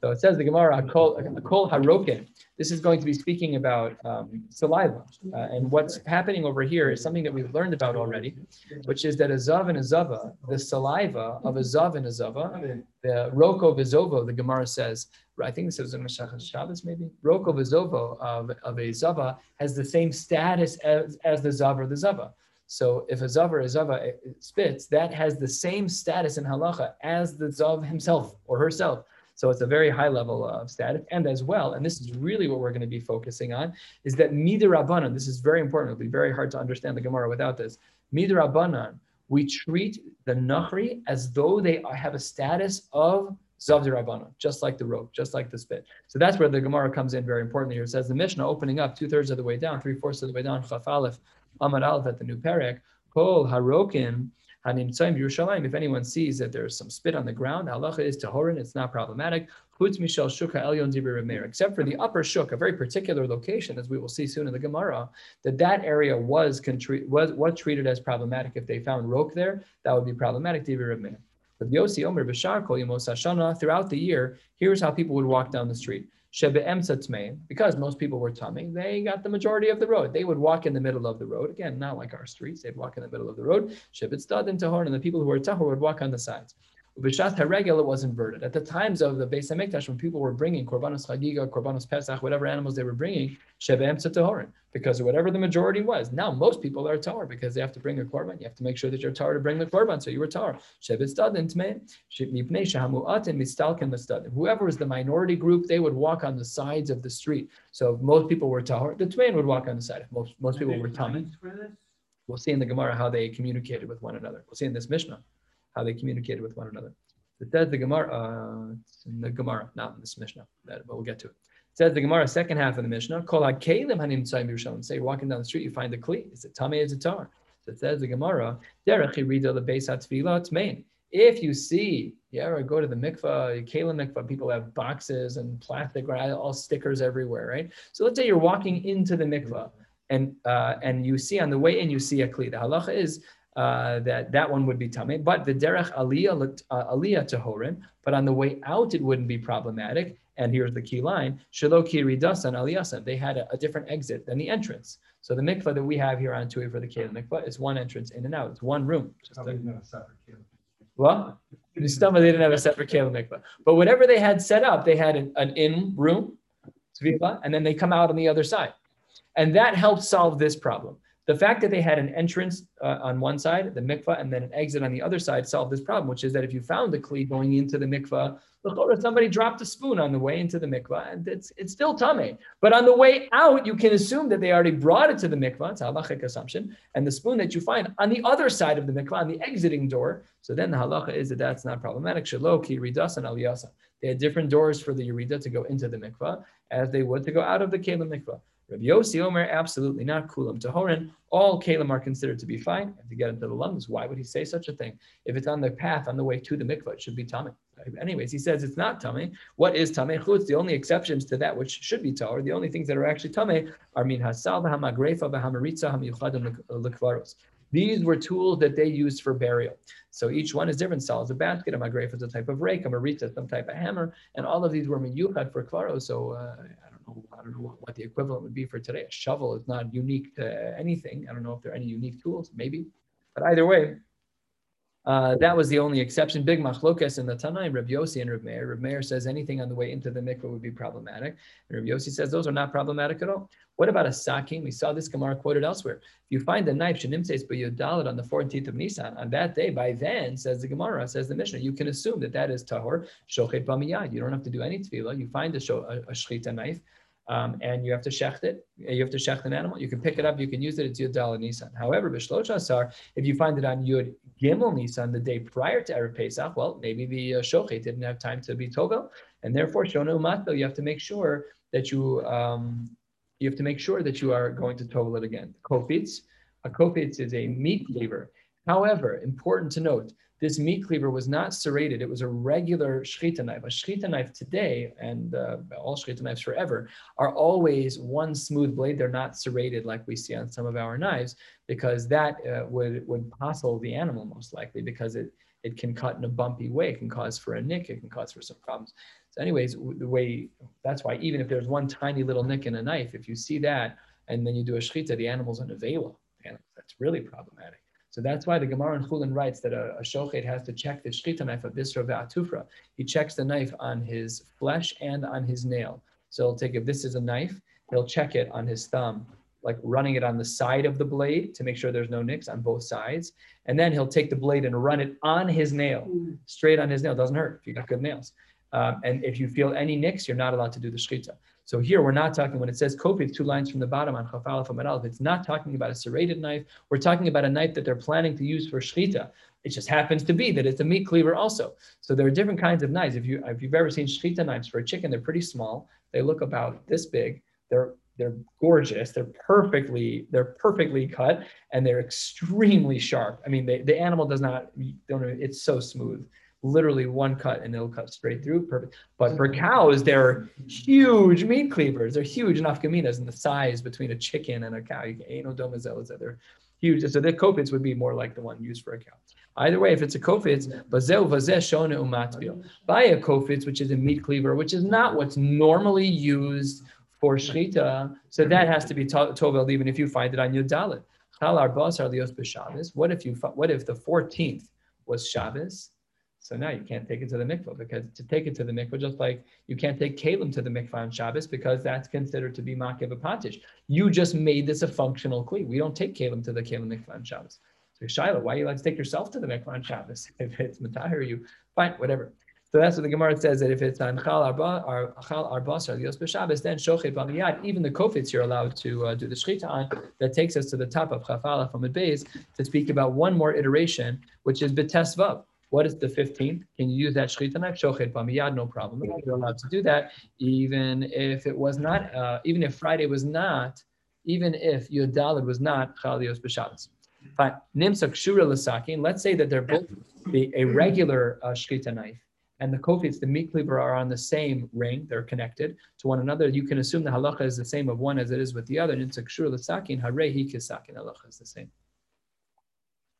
So it says the Gemara, Kol Harokin. This is going to be speaking about um, saliva. Uh, and what's happening over here is something that we've learned about already, which is that a zav and a zava, the saliva of a zav and a zava, the roko vizovo, the Gemara says, I think this is in Maseches Shabbos maybe, roko vizovo of, of a zava has the same status as, as the zav or the zava. So if a zav or a zava spits, that has the same status in halacha as the zav himself or herself. So it's a very high level of status. And as well, and this is really what we're going to be focusing on, is that midir this is very important. It'll be very hard to understand the Gemara without this. Midir we treat the Nachri as though they have a status of Zavdi Rabbanon, just like the rope, just like the spit. So that's where the Gemara comes in very importantly here. It says the Mishnah opening up two thirds of the way down, three fourths of the way down, Chaf Aleph, Amad Aleph at the new Perek, Kol Harokin Yerushalayim, if anyone sees that there's some spit on the ground, halacha is tahorin, it's not problematic. Shuka except for the upper shuk, a very particular location, as we will see soon in the Gemara, that that area was, was, was treated as problematic. If they found rok there, that would be problematic. But Yossi Omer B'Shar Kol Yemos throughout the year, here's how people would walk down the street because most people were tamei, they got the majority of the road. They would walk in the middle of the road. Again, not like our streets, they'd walk in the middle of the road. Shebet stud and tahor, and the people who were tahor would walk on the sides. B'shat haregel, it was inverted. At the times of the Beis Hamikdash, when people were bringing korbanos chagiga, korbanos pesach, whatever animals they were bringing, shebeim tahorin, because whatever the majority was. Now most people are tahor because they have to bring a korban. You have to make sure that you're tahor to bring the korban, so you were tahor. Shebet stadin tmei, mipnei shahamuatin mistalkin mistadin. Whoever was the minority group, they would walk on the sides of the street. So if most people were tahor, the twain would walk on the side. If most most people were tamei. We'll see in the Gemara how they communicated with one another. We'll see in this Mishnah how they communicated with one another. It says the Gemara, uh, in the Gemara, not in this Mishnah, but we'll get to it. It says the Gemara, second half of the Mishnah, Kol HaKelim Hanim Yerushalayim. Say, walking down the street, you find a Kli. Is it Tameh? Is it Tar? So it says the Gemara, Derech Yirida Lebeis Tmein. If you see, yeah, go to the mikvah, Kalim mikvah, people have boxes and plastic, right? All stickers everywhere, right? So let's say you're walking into the mikvah and uh, and you see on the way in, you see a kli. The halacha is uh, that that one would be tamei. But the derech aliyah uh, aliyah tahorin, but on the way out it wouldn't be problematic. And here's the key line: shelo kiridasan aliyasan. They had a, a, different exit than the entrance. So the mikvah that we have here on Tui for the Kalim mikvah is one entrance in and out. It's one room. Just a, well, the stomach they didn't have a separate Kalim mikvah. But whatever they had set up, they had an, an in room, and then they come out on the other side. And that helped solve this problem. The fact that they had an entrance uh, on one side, the mikvah, and then an exit on the other side solved this problem, which is that if you found the kli going into the mikvah, somebody dropped a spoon on the way into the mikvah, and it's it's still tame. But on the way out, you can assume that they already brought it to the mikvah. It's a halachic assumption, and the spoon that you find on the other side of the mikvah, on the exiting door. So then the halacha is that that's not problematic. Shaloki ridas and aliyasa. They had different doors for the yerida to go into the mikvah, as they would to go out of the kelim mikvah. Rabbi Yossi Omer, absolutely not. Kulam Tahorin. All Kalim are considered to be fine. And to get into the lungs, why would he say such a thing? If it's on the path, on the way to the mikvah, it should be tamei. Anyways, he says it's not tamei. What is tamei? Chutz, the only exceptions to that which should be tahor, the only things that are actually tamei are min hasal, v'hamagrefa, v'hamaritza, hamiyuchadim l'kvaros. These were tools that they used for burial. So each one is different. Sal is a basket, a magref is a type of rake, a marita some type of hammer, and all of these were miyuchad for kvaros. So uh, I don't know what the equivalent would be for today. A shovel is not unique to anything. I don't know if there are any unique tools, maybe. But either way, uh, that was the only exception. Big machlokas in the Tanaim, Reb Yossi and Reb Meir. Reb Meir says anything on the way into the mikveh would be problematic. And Reb Yossi says those are not problematic at all. What about a sakin? We saw this Gemara quoted elsewhere. If you find a knife, shenimses b'yodalit on the 14th of Nisan, on that day, by then, says the Gemara, says the Mishnah, you can assume that that is tahor, shochet b'miyad. You don't have to do any tefillah. You find a, a, a shchita knife, um, and you have to shecht it. You have to shecht an animal. You can pick it up. You can use it. It's Yud Dalad Nisan. However, Bishlocha Sar, if you find it on Yud Gimel Nisan, the day prior to Erev Pesach, well, maybe the uh, shochet didn't have time to be tovel, and therefore Shona Umatbil, you have to make sure that you um, you have to make sure that you are going to tovel it again. Kofitz, a kofitz is a meat cleaver. However, important to note, this meat cleaver was not serrated. It was a regular shchita knife. A shchita knife today, and uh, all shchita knives forever, are always one smooth blade. They're not serrated like we see on some of our knives, because that uh, would would pasul the animal most likely, because it it can cut in a bumpy way. It can cause for a nick. It can cause for some problems. So, anyways, the way that's why even if there's one tiny little nick in a knife, if you see that and then you do a shchita, the animal's in a vela. That's really problematic. So that's why the Gemara in Chulin writes that a, a shochet has to check the shchita knife of Bisra ve'atufra. He checks the knife on his flesh and on his nail. So he'll take, if this is a knife, he'll check it on his thumb, like running it on the side of the blade to make sure there's no nicks on both sides. And then he'll take the blade and run it on his nail, straight on his nail. Doesn't hurt if you got good nails. Um, and if you feel any nicks, you're not allowed to do the shchita. So here we're not talking, when it says kofi, two lines from the bottom on chafal from it's not talking about a serrated knife. We're talking about a knife that they're planning to use for shchita. It just happens to be that it's a meat cleaver also. So there are different kinds of knives. If, you, if you've ever seen shchita knives for a chicken, they're pretty small. They look about this big. They're they're gorgeous. They're perfectly they're perfectly cut and they're extremely sharp. I mean, they, the animal does not don't. It's so smooth literally one cut and it'll cut straight through. Perfect. But for mm-hmm. cows, they're huge meat cleavers. They're huge nafkaminas in the size between a chicken and a cow. You can that they're huge. So the kofitz would be more like the one used for a cow. Either way, if it's a kofitz, bazeu vazeh shona umatbil. Buy a kofitz, which is a meat cleaver, which is not what's normally used for shchita. So that has to be tovel even if you find it on your dalit. What if you what if the 14th was Shabbos so now you can't take it to the mikvah because to take it to the mikvah, just like you can't take kalim to the mikvah on Shabbos because that's considered to be makeh b'patish. You just made this a functional kli. We don't take kalim to the kalim mikvah on Shabbos. So Shiloh, why are you allowed to take yourself to the mikvah on Shabbos? If it's matahir, you fine, whatever. So that's what the Gemara says that if it's on chal arba or chal arbas or then shochet b'miyad, even the kofits you're allowed to uh, do the shchita on. That takes us to the top of chafala from the base to speak about one more iteration, which is betesvav. What is the 15th? Can you use that shchita knife? Shochet b'miyad, no problem. You're allowed to do that, even if it was not, uh, even if Friday was not, even if Yodalid was not Chalios b'Shabbos. Fine. Nimsa kshura l'sakin. Let's say that they're both the, a regular uh, shchita knife and the kofits, the meat cleaver, are on the same ring. They're connected to one another. You can assume the halacha is the same of one as it is with the other. Nimsa kshura l'sakin. Hare hi kisakin. Halacha is the same.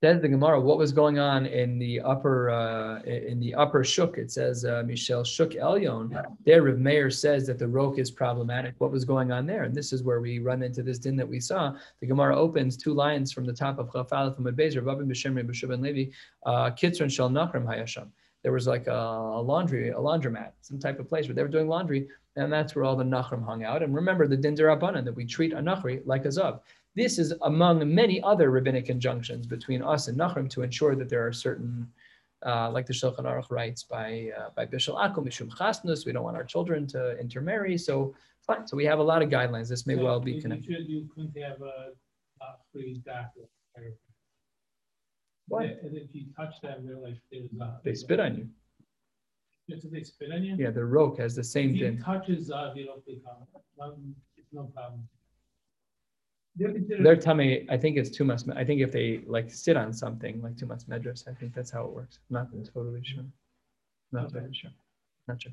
Says the Gemara, what was going on in the upper uh, in the upper shuk? It says uh, Michel Shuk Elyon. There, Rav Meir says that the rok is problematic. What was going on there? And this is where we run into this din that we saw. The Gemara opens two lines from the top of Chafal from Adbezer, Rabbi B'Shem B'Shuban Levi, uh, Kitzron Shel Nachrim Hayasham. There was like a, laundry, a laundromat, some type of place where they were doing laundry, and that's where all the nachrim hung out. And remember the din that we treat a nachri like a zav. This is among many other rabbinic injunctions between us and Nachrim to ensure that there are certain, uh, like the Shulchan Aruch writes by uh, by Bishul Akum Mishum Chasnus, we don't want our children to intermarry. So fine. So we have a lot of guidelines. This may So well be you connected. should- You couldn't have a, a free doctor. Why? And if you touch them, they're like, there's a. They spit on you. Just they spit on you? Yeah, the roke has the same you thing. touch his, uh, you don't become, it's no problem. Their tummy, I think it's too much. I think if they like sit on something like too much medras, I think that's how it works. Not totally sure. Not Okay. very sure. Not sure.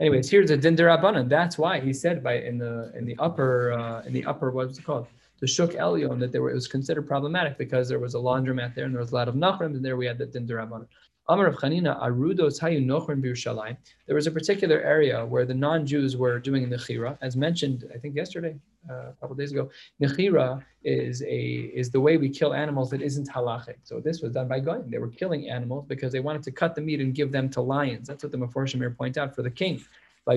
Anyways, here's a din derabanan. That's why he said by in the in the upper uh, in the upper what's it called the shuk elyon that there were, it was considered problematic because there was a laundromat there and there was a lot of nachrim and there we had the din derabanan. Amar of Chanina arudos hayu nochrim b'Yerushalayim. There was a particular area where the non-Jews were doing nechira, as mentioned I think yesterday, uh, a couple days ago. Nechira is a is the way we kill animals that isn't halachic. So this was done by going. They were killing animals because they wanted to cut the meat and give them to lions. That's what the Meforshim point out for the king. Ad.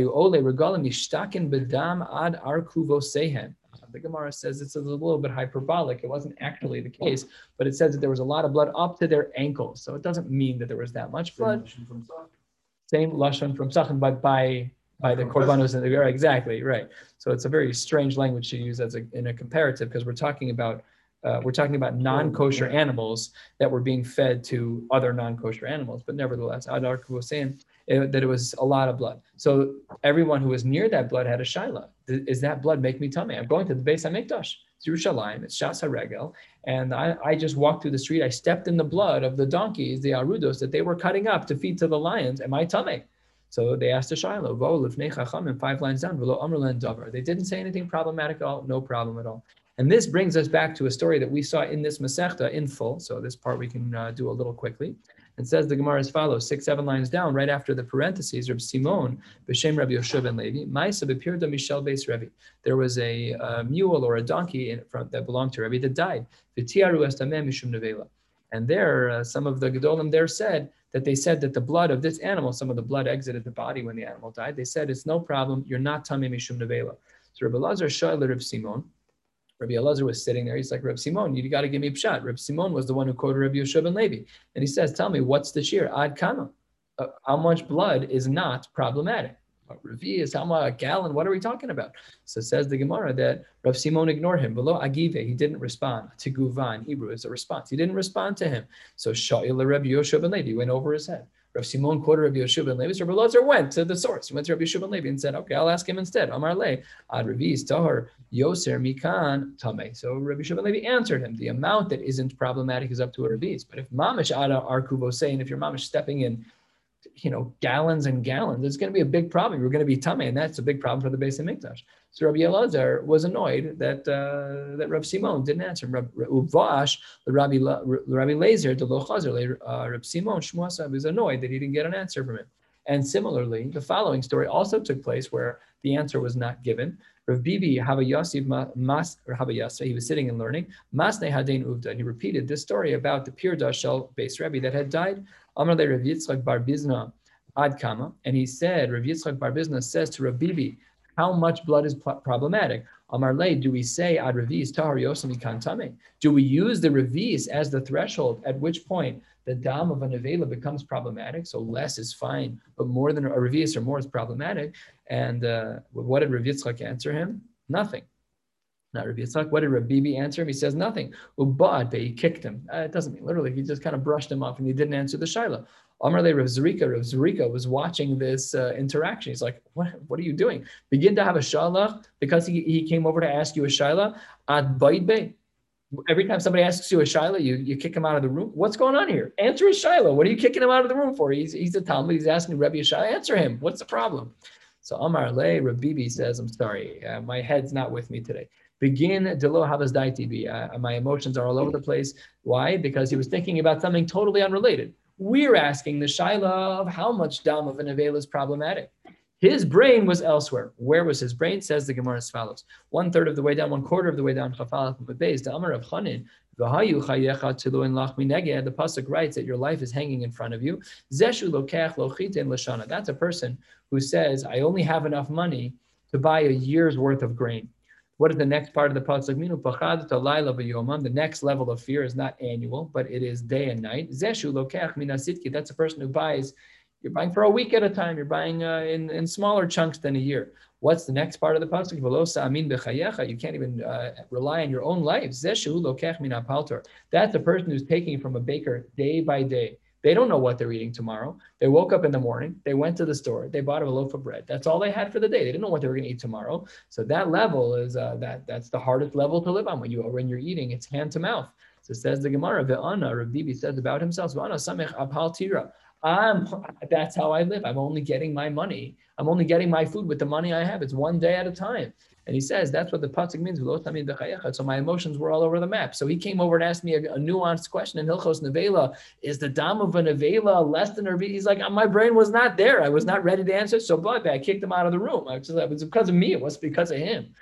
The Gemara says it's a little bit hyperbolic. It wasn't actually the case, but it says that there was a lot of blood up to their ankles. So it doesn't mean that there was that much blood. Same lashon from Sachin, but by by the korbanos and the right, exactly right. So it's a very strange language to use as a in a comparative because we're talking about uh, we're talking about non-kosher animals that were being fed to other non-kosher animals, but nevertheless, Adar was saying uh, that it was a lot of blood. So everyone who was near that blood had a shaila. Is that blood make me tamei? I'm going to the Beis Hamikdash. It's Yerushalayim. It's Shas and I, I just walked through the street. I stepped in the blood of the donkeys, the arudos that they were cutting up to feed to the lions. Am I tamei? So they asked the shaila, Vo five lines down, v'lo amr len davar. They didn't say anything problematic at all, no problem at all. And this brings us back to a story that we saw in this Masechta in full. So this part we can uh, do a little quickly. It says the Gemara as follows, six, seven lines down, right after the parentheses, Reb Simon, B'Shem Rabbi Yoshua ben Levi, Maisa B'Pirda Michel Beis Rebbe. There was a, uh mule or a donkey in front that belonged to Rebbe that died. V'tiaru estameh mishum nevela. And there, uh, some of the Gedolim there said that they said that the blood of this animal, some of the blood exited the body when the animal died. They said it's no problem. You're not tamei mishum nevela. So Rabbi Lazar Shaila Reb Simon. Rabbi Elazar was sitting there. He's like, Reb Simon, you got to give me pshat. Reb Simon was the one who quoted Rabbi Yoshua ben Levi. And he says, tell me, what's the shear? Ad kama. Uh, how much blood is not problematic? What Ravi is how much, a gallon? What are we talking about? So says the Gemara that Rav Simon ignored him. Below agive, he didn't respond. Tiguva in Hebrew is a response. He didn't respond to him. So Sha'il Rabbi Yoshua ben Levi went over his head. Rav Simon quoted Rabbi Yoshua ben Levi. So Rabbi Lazar went to the source. He went to Rabbi Yoshua ben Levi and said, okay, I'll ask him instead. Amar le, ad Ravi's tahar yoser mikan tame. So Rabbi Yoshua ben Levi answered him. The amount that isn't problematic is up to a. But if mamish ada arkuvo saying, if you're mamish stepping in you know, gallons and gallons. It's going to be a big problem. You're going to be tamei, and that's a big problem for the Beis HaMikdash. So Rabbi Elazar was annoyed that uh, that Rabbi Simon didn't answer Uvash, the Rabbi Rabbi Lazer, the Lochazer, uh, Rabbi Simon Shmuasa was annoyed that he didn't get an answer from him. And similarly, the following story also took place where the answer was not given. Rav Bibi Havayasi Mas Havayasa, he was sitting and learning. Masne Hadain Uvda, and he repeated this story about the Pir Dashel Beis Rebbe that had died. Amar le Rav Yitzchak Bar Bizna Ad Kama, and he said, Rav Yitzchak Bar Bizna says to Rav Bibi, how much blood is problematic? Amar le, do we say Ad Ravis Tahar? Do we use the Ravis as the threshold at which point the dam of a nevela becomes problematic? So less is fine, but more than a Ravis or more is problematic. And uh, what did Rav Yitzchak answer him? Nothing. Not Rabbi Yitzchak. What did Rabbi answer him? He says nothing. Ubad, he kicked him. Uh, it doesn't mean literally. He just kind of brushed him off and he didn't answer the shaila. Amar le Rav Zerika. Rav Zerika was watching this uh, interaction. He's like, what, what are you doing? Begin to have a shaila because he, he came over to ask you a shaila. Ad baidbe. Every time somebody asks you a shaila, you, you kick him out of the room. What's going on here? Answer his shaila. What are you kicking him out of the room for? He's, he's a Talmud. He's asking Rabbi Yeshai. Answer him. What's the problem? So Amar le Rav Bibi says, I'm sorry, uh, my head's not with me today. Begin delo havas daitibi. Uh, my emotions are all over the place. Why? Because he was thinking about something totally unrelated. We're asking the shaila of how much dam of an is problematic. His brain was elsewhere. Where was his brain? Says the Gemara as follows: one third of the way down, one quarter of the way down. The of Chanin. The pasuk writes that your life is hanging in front of you. Zeshu lokech lochiten lashana. That's a person who says, "I only have enough money to buy a year's worth of grain." What is the next part of the pasuk mean? Pachad talayla v'yomam. The next level of fear is not annual, but it is day and night. Zeshu lokech minasitki. That's a person who buys. You're buying for a week at a time. You're buying uh, in, in smaller chunks than a year. What's the next part of the pasuk? amin b'chayecha. You can't even uh, rely on your own life. Zeshu lokech minapaltor. That's a person who's taking from a baker day by day. They don't know what they're eating tomorrow. They woke up in the morning, they went to the store, they bought a loaf of bread. That's all they had for the day. They didn't know what they were going to eat tomorrow. So that level is uh, that that's the hardest level to live on when you when you're eating. It's hand to mouth. So says the Gemara, Ve'ana, Rav Bibi says about himself, samech apal tira. I'm, that's how I live. I'm only getting my money. I'm only getting my food with the money I have. It's one day at a time. And he says that's what the pasuk means. So my emotions were all over the map. So he came over and asked me a, a nuanced question in Hilchos Nevela: Is the dam of a Nevela less than her? He's like, my brain was not there. I was not ready to answer. So, but I kicked him out of the room. I was, it was because of me. It was because of him.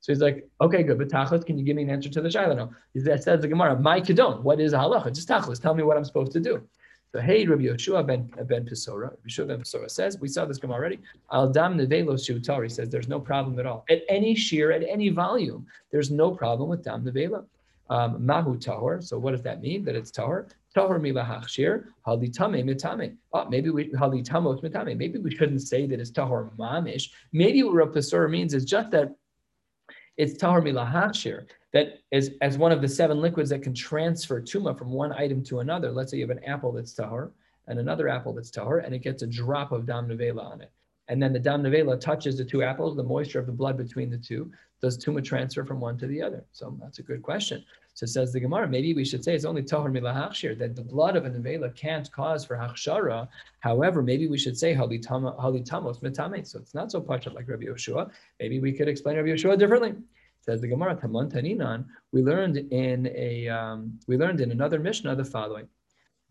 So he's like, okay, good. But tachlis, can you give me an answer to the shaila? No. That says the Gemara, my kedon. What is halacha? Just tachlis. Tell me what I'm supposed to do. So hey, Rabbi Yeshua ben ben Pisora, Rabbi Yeshua ben Pisora says, we saw this come already. Al dam nevelo shiutari says there's no problem at all. At any shear, at any volume, there's no problem with dam nevela. Um, mahu tahor. So what does that mean? That it's tahor. Tahor milahach shir halitame mitame. Oh, maybe we halitamos mitame. Maybe we shouldn't say that it's tahor mamish. Maybe what Rabbi Pisora means is just that it's tahor milahach shir that is as one of the seven liquids that can transfer tuma from one item to another. Let's say you have an apple that's tahor and another apple that's tahor, and it gets a drop of dam nevela on it. And then the dam nevela touches the two apples, the moisture of the blood between the two. Does tuma transfer from one to the other? So that's a good question. So says the Gemara, maybe we should say it's only tahor milahachshir, that the blood of a nevela can't cause for hachshara. However, maybe we should say halitamos metame. So it's not so pachat like Rabbi Yoshua. Maybe we could explain Rabbi Yoshua differently. Says the Gemara, Taman Taninan, we learned in a um, we learned in another Mishnah the following: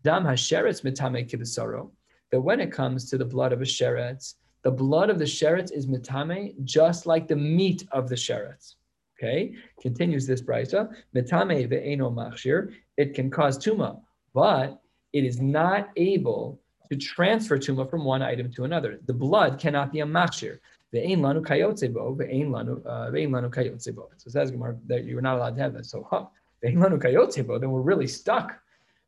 Dam hasheretz mitame kibisaro. That when it comes to the blood of a sheretz, the blood of the sheretz is mitame, just like the meat of the sheretz. Okay, continues this brisa. Mitame ve'eno machshir. It can cause tuma, but it is not able to transfer tuma from one item to another. The blood cannot be a machshir. Ve'ein lanu kayotzebo, ve'ein lanu, uh, ve'ein lanu kayotzebo. So it says Gemara that you were not allowed to have that. So, huh, ve'ein lanu kayotzebo, then we're really stuck.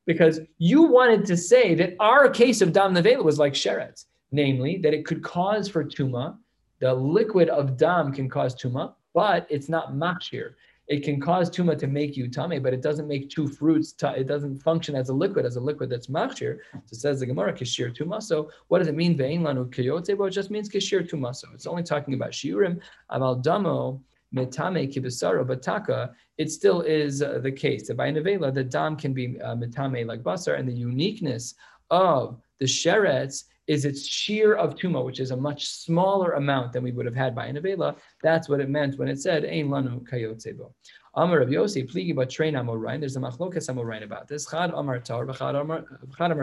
Because you wanted to say that our case of dam nevela was like sheretz, namely that it could cause for tuma, the liquid of dam can cause tuma, but it's not machshir it can cause tuma to make you tummy, but it doesn't make two fruits. it doesn't function as a liquid, as a liquid that's machshir. So says the Gemara, kishir tuma. So what does it mean? Ve'in lanu kiyotze? Well, it just means kishir tuma. So it's only talking about shiurim. Aval damo metame kibisaro bataka. It still is uh, the case that by nevela the dam can be uh, metame like basar, and the uniqueness of the sheretz is its shear of tuma, which is a much smaller amount than we would have had by Anavela. That's what it meant when it said Ein lanu kayotzebo. Amar of Yossi, pligi but train amorain. There's a machlokas amorain about this. Chad amar tar, v'chad amar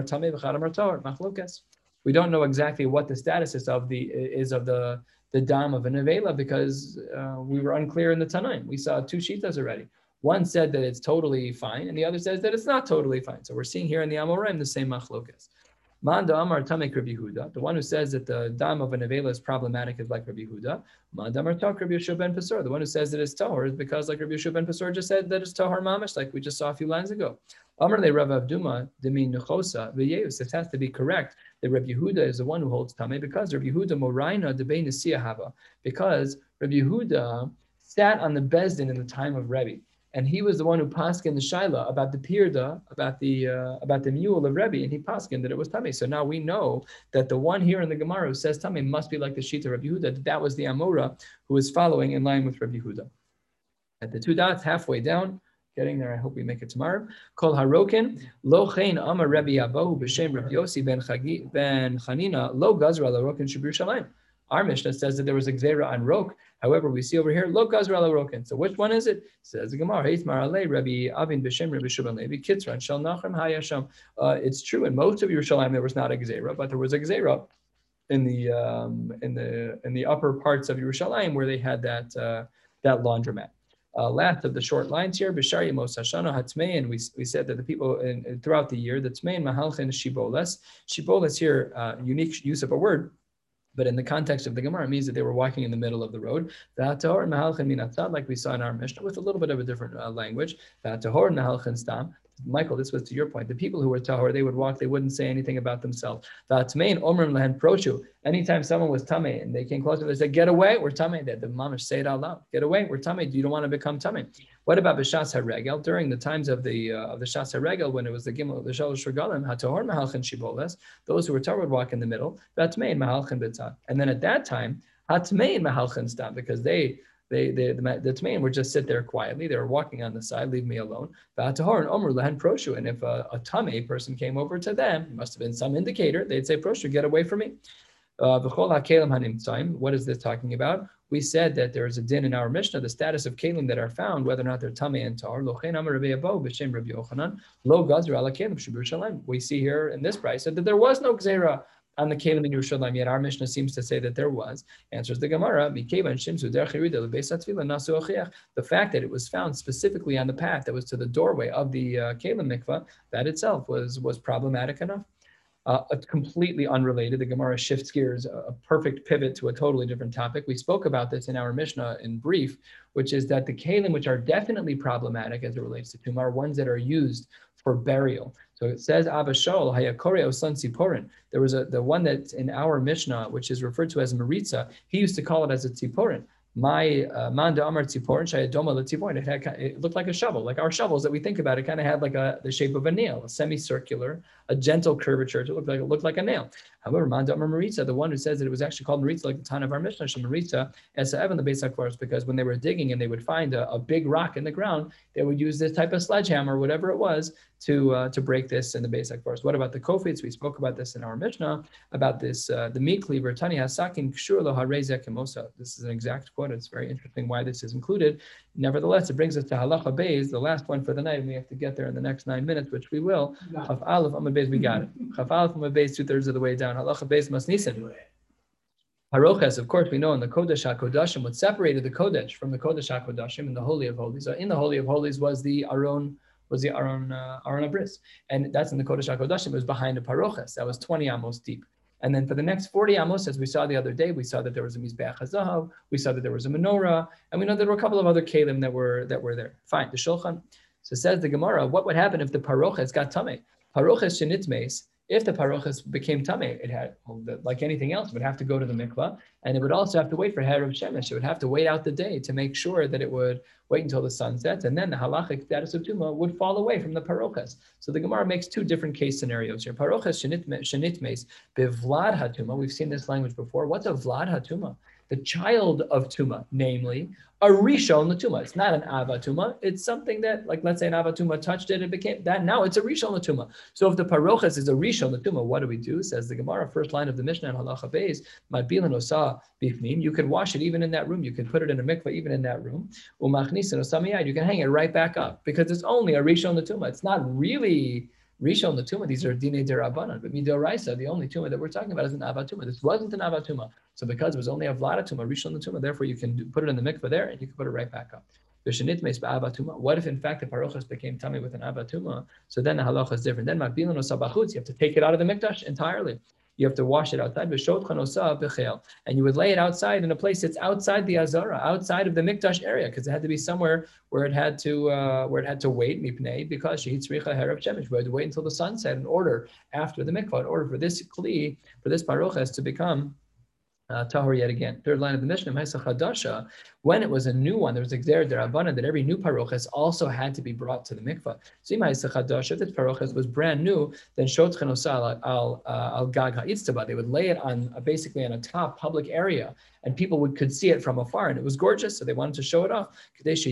tame, v'chad amar tar. Machlokas. We don't know exactly what the status is of the is of the the dam of a nevela because uh, we were unclear in the Tanaim. We saw two shitas already. One said that it's totally fine, and the other says that it's not totally fine. So we're seeing here in the Amoraim the same machlokas. Manda Amar Tamek Rabbi Huda. The one who says that the dam of an avela is problematic is like Rabbi Huda. Manda Amar Tak Rabbi Yeshua ben Pesor. The one who says that it's tahor is because like Rabbi Yeshua ben Pesor just said that it's tahor mamish, like we just saw a few lines ago. Amar Le Rav Avduma Demin Nechosa V'Yeus. It has to be correct that Rabbi Huda is the one who holds tame because Rabbi Huda Moraina Debein Hava because Rabbi Huda sat on the beis din in the time of Rebbe and he was the one who paskin the shaila about the pirda, about the uh, about the mule of Rebbe, and he paskin that it was tamei. So now we know that the one here in the Gemara who says tamei must be like the shita Rabbi Yehuda. That, that was the Amora who was following in line with Rabbi Yehuda. At the two dots halfway down, getting there. I hope we make it tomorrow. Kol harokin lo amar Rabbi Abahu b'shem Rabbi Yossi ben ben Chanina lo gazra la rokin shabir shalayim. Our Mishnah says that there was a gzera on rok. However, we see over here lo gazra la rokin. So which one is it? Says the Gemara. Heitmar alei Rabbi Avin b'shem Rabbi Shuban Levi kitzran shel nachem hayasham. Uh, it's true in most of Yerushalayim there was not a gzera, but there was a gzera in the um, in the in the upper parts of Yerushalayim where they had that uh, that laundromat. Uh, last of the short lines here, Bishari Yemos Hashana we, we said that the people in, throughout the year, the Tmein Mahalchin Shibolas. Shibolas here, uh, unique use of a word, But in the context of the Gemara, it means that they were walking in the middle of the road. Like we saw in our Mishnah, with a little bit of a different uh, language. Michael, this was to your point. The people who were tahor, they would walk, they wouldn't say anything about themselves. Anytime someone was tame and they came closer, they said, "Get away, we're tame." The mamish say it out loud. Get away, we're tame. You don't want to become tame. What about b'shas haregel? During the times of the uh, of the shas haregel, when it was the gimel the shalosh regalim, mahalchin shiboles, those who were tahor would walk in the middle. That's main mahalchin b'tzad. And then at that time, hatmein mahalchin stam because they they, they the, the would just sit there quietly. They were walking on the side, leave me alone. And if a, a person came over to them, it must have been some indicator, they'd say, Proshu, get away from me. Uh, what is this talking about? We said that there is a din in our Mishnah, the status of kalim that are found, whether or not they're tame and tar. Lo We see here in this price that there was no gzera on the Kalim in Yerushalayim, yet our Mishnah seems to say that there was. Answers the Gemara, the fact that it was found specifically on the path that was to the doorway of the uh, Kalim mikvah, that itself was, was problematic enough. Uh, completely unrelated. The Gemara shifts gears, a perfect pivot to a totally different topic. We spoke about this in our Mishnah in brief, which is that the kalim, which are definitely problematic as it relates to tumah, are ones that are used for burial. So it says Abba Shaul, Hayakore son Tziporin. There was a the one that's in our Mishnah, which is referred to as Maritza. He used to call it as a Tziporin my uh, manda amar tziporin shayadoma letziporin. It had it looked like a shovel, like our shovels that we think about. It kind of had like a the shape of a nail, a semicircular, a gentle curvature. It looked like it looked like a nail. However, manda amar maritza, the one who says that it was actually called maritza, like the time of our mishnah, maritza, as evan the base course, because when they were digging and they would find a, a, big rock in the ground, they would use this type of sledgehammer, whatever it was, to uh, to break this in the basic forest. What about the kofits? We spoke about this in our Mishnah about this uh, the meat cleaver tani hasakin kshur lo kimosa. This is an exact quote. It's very interesting why this is included. Nevertheless, it brings us to halacha beis, the last one for the night, and we have to get there in the next nine minutes, which we will. Chaf aleph amad beis, we got it. Chaf aleph amad beis, two thirds of the way down. Halacha beis masnisin. Paroches, of course, we know in the Kodesh HaKodashim, what separated the Kodesh from the Kodesh HaKodashim in the Holy of Holies, so in the Holy of Holies was the Aron was the Aron uh, Aron HaBris, and that's in the Kodesh Hakodashim. It was behind the Paroches. That was 20 amos deep. And then for the next 40 amos, as we saw the other day, we saw that there was a Mizbeach HaZahav, we saw that there was a menorah, and we know there were a couple of other kalim that were that were there. Fine, the Shulchan. So says the Gemara, what would happen if the Paroches got tame? Paroches shenitmes, if the parochas became tame, it had, like anything else, would have to go to the mikvah, and it would also have to wait for Herav Shemesh. It would have to wait out the day to make sure that it would wait until the sun sets, and then the halachic status of tuma would fall away from the parochas. So the Gemara makes two different case scenarios here. Parochas shenitmes bevlad hatuma. We've seen this language before. What's a vlad hatuma? the child of Tuma, namely a Rishon Tuma. It's not an Avatuma. It's something that, like, let's say an Avatuma touched it, it became that. Now it's a Rishon Tuma. So if the Parochas is a Rishon Tuma, what do we do? Says the Gemara, first line of the Mishnah in Halacha Beis, Madbilan Osa Bifnim. You can wash it even in that room. You can put it in a mikvah even in that room. Umachnisin Osamiyad. You can hang it right back up because it's only a Rishon Tuma. It's not really Rishon the Tuma, these are Dine Derabanan, but Midoraisa, the only Tuma that we're talking about is an Avatuma. This wasn't an Avatuma. So because it was only a Vlada Tuma, Rishon the Tuma, therefore you can do, put it in the mikvah there and you can put it right back up. What if in fact the parochas became tamei with an avatuma? So then the halacha is different. Then makbilan you have to take it out of the mikdash entirely you have to wash it outside. And you would lay it outside in a place that's outside the Azara, outside of the Mikdash area, because it had to be somewhere where it had to uh, where it had to wait, mipnei, because she tzricha herav shemesh. We had to wait until the sunset in order after the mikvah, in order for this kli, for this parochas to become uh, tahor yet again. Third line of the Mishnah, Chadasha, when it was a new one, there was a Xer Derabana that every new parochas also had to be brought to the mikvah. So if this parochas was brand new, then Shot Chenosal al uh, al Gag Ha'itztaba, they would lay it on uh, basically on a top public area, and people would could see it from afar, and it was gorgeous, so they wanted to show it off. Get a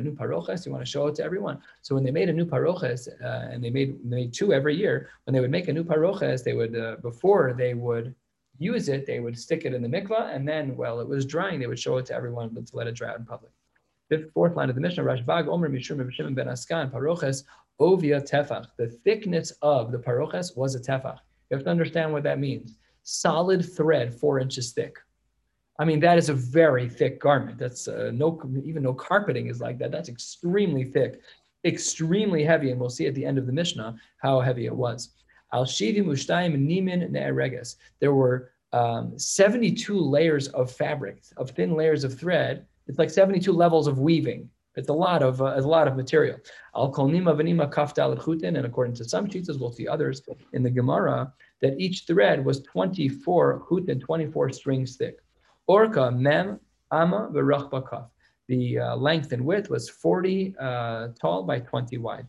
new parochas, you want to show it to everyone. So when they made a new parochas, uh, and they made made two every year, when they would make a new parochas, they would uh, before they would use it, they would stick it in the mikvah, and then while it was drying, they would show it to everyone to let it dry out in public. Fifth, fourth line of the Mishnah, Rashbag Omer Mishum Shimon ben HaSgan, Paroches Ovia Tefach. The thickness of the paroches was a tefach. You have to understand what that means. Solid thread, four inches thick. I mean, that is a very thick garment. That's uh, no, even no carpeting is like that. That's extremely thick, extremely heavy, and we'll see at the end of the Mishnah how heavy it was. Al shivim ushtayim nimin ne'ereges. There were um, 72 layers of fabric, of thin layers of thread. It's like 72 levels of weaving. It's a lot of uh, a lot of material. Al kol nima v'nima kaftal chutin, and according to some sheets, well the others in the Gemara, that each thread was 24 chutin, 24 strings thick. Orka mem ama v'rachba kaf. The uh, length and width was 40 uh, tall by 20 wide.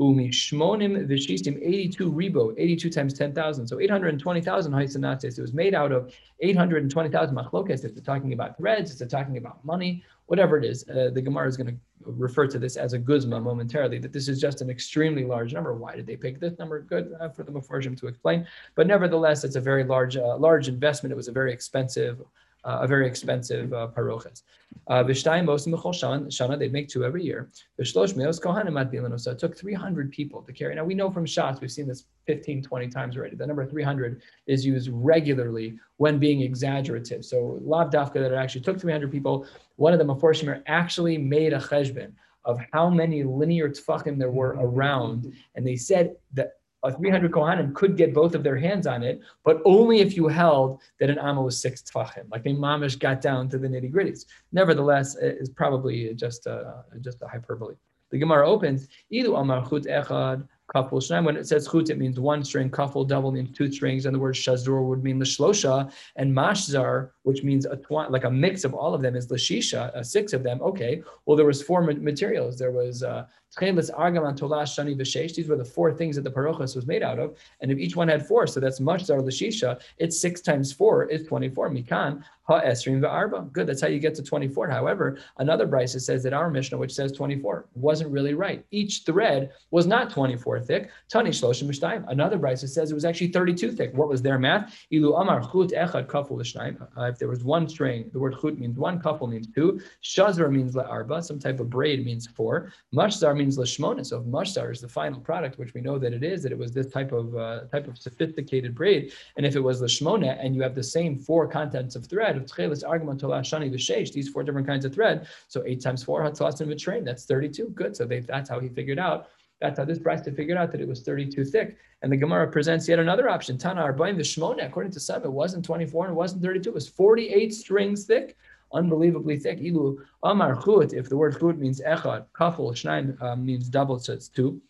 Umi shmonim vishistim 82 ribo, 82 times 10,000. So 820,000 haisanates. It was made out of 820,000 machlokes. If they're talking about threads, if they're talking about money, whatever it is, uh, the Gemara is going to refer to this as a guzma momentarily, that this is just an extremely large number. Why did they pick this number? Good uh, for the Mefarshim to explain. But nevertheless, it's a very large, uh, large investment. It was a very expensive a very expensive uh, paroches. Uh, Vishtayim mosim shana, they'd make two every year. Vishlosh meos kohanim at So it took 300 people to carry. Now we know from shots, we've seen this 15, 20 times already. The number 300 is used regularly when being exaggerative. So lav dafka that it actually took 300 people. One of them, unfortunately, actually made a cheshbon of how many linear tfachim there were around. And they said that a 300 Kohanim could get both of their hands on it, but only if you held that an Amma was six tfachim. Like the mamish got down to the nitty gritties. Nevertheless, it is probably just a, just a hyperbole. The Gemara opens, Ilu Amar Chut Echad Kaful. When it says chut, it means one string. Kaful double means two strings, and the word shazur would mean lishlosha. And mashzar, which means a like a mix of all of them, is lishisha. Uh, six of them. Okay. Well, there was four materials. There was uh, these were the four things that the parochas was made out of. And if each one had four, so that's mashzar lishisha, it's six times four is 24. Mikan, ha esrim va'arba. Good, that's how you get to 24. However, another brisa says that our Mishnah, which says 24, wasn't really right. Each thread was not 24 thick. Tani shloshim mishtayim. Another brisa says it was actually 32 thick. What was their math? Ilu amar chut echad kaful If there was one string, the word chut means one, couple means two. Shazar means la'arba, some type of braid means four. Mashzar means lashmona. So if mashzar is the final product, which we know that it is, that it was this type of uh, type of sophisticated braid, and if it was lashmona and you have the same four contents of thread of tchelis, argaman, shani, v'sheish, these four different kinds of thread, so eight times four, hatzalas and train, that's 32. Good. So they, that's how he figured out. That's how this Brisa figured out that it was 32 thick. And the Gemara presents yet another option. Tana Arbaim Vishmona, according to some, it wasn't 24 and it wasn't 32, it was 48 strings thick unbelievably thick. Ilu Amar Chut, if the word Chut means Echad, Kaful, Shnaim um, means double, so it's two.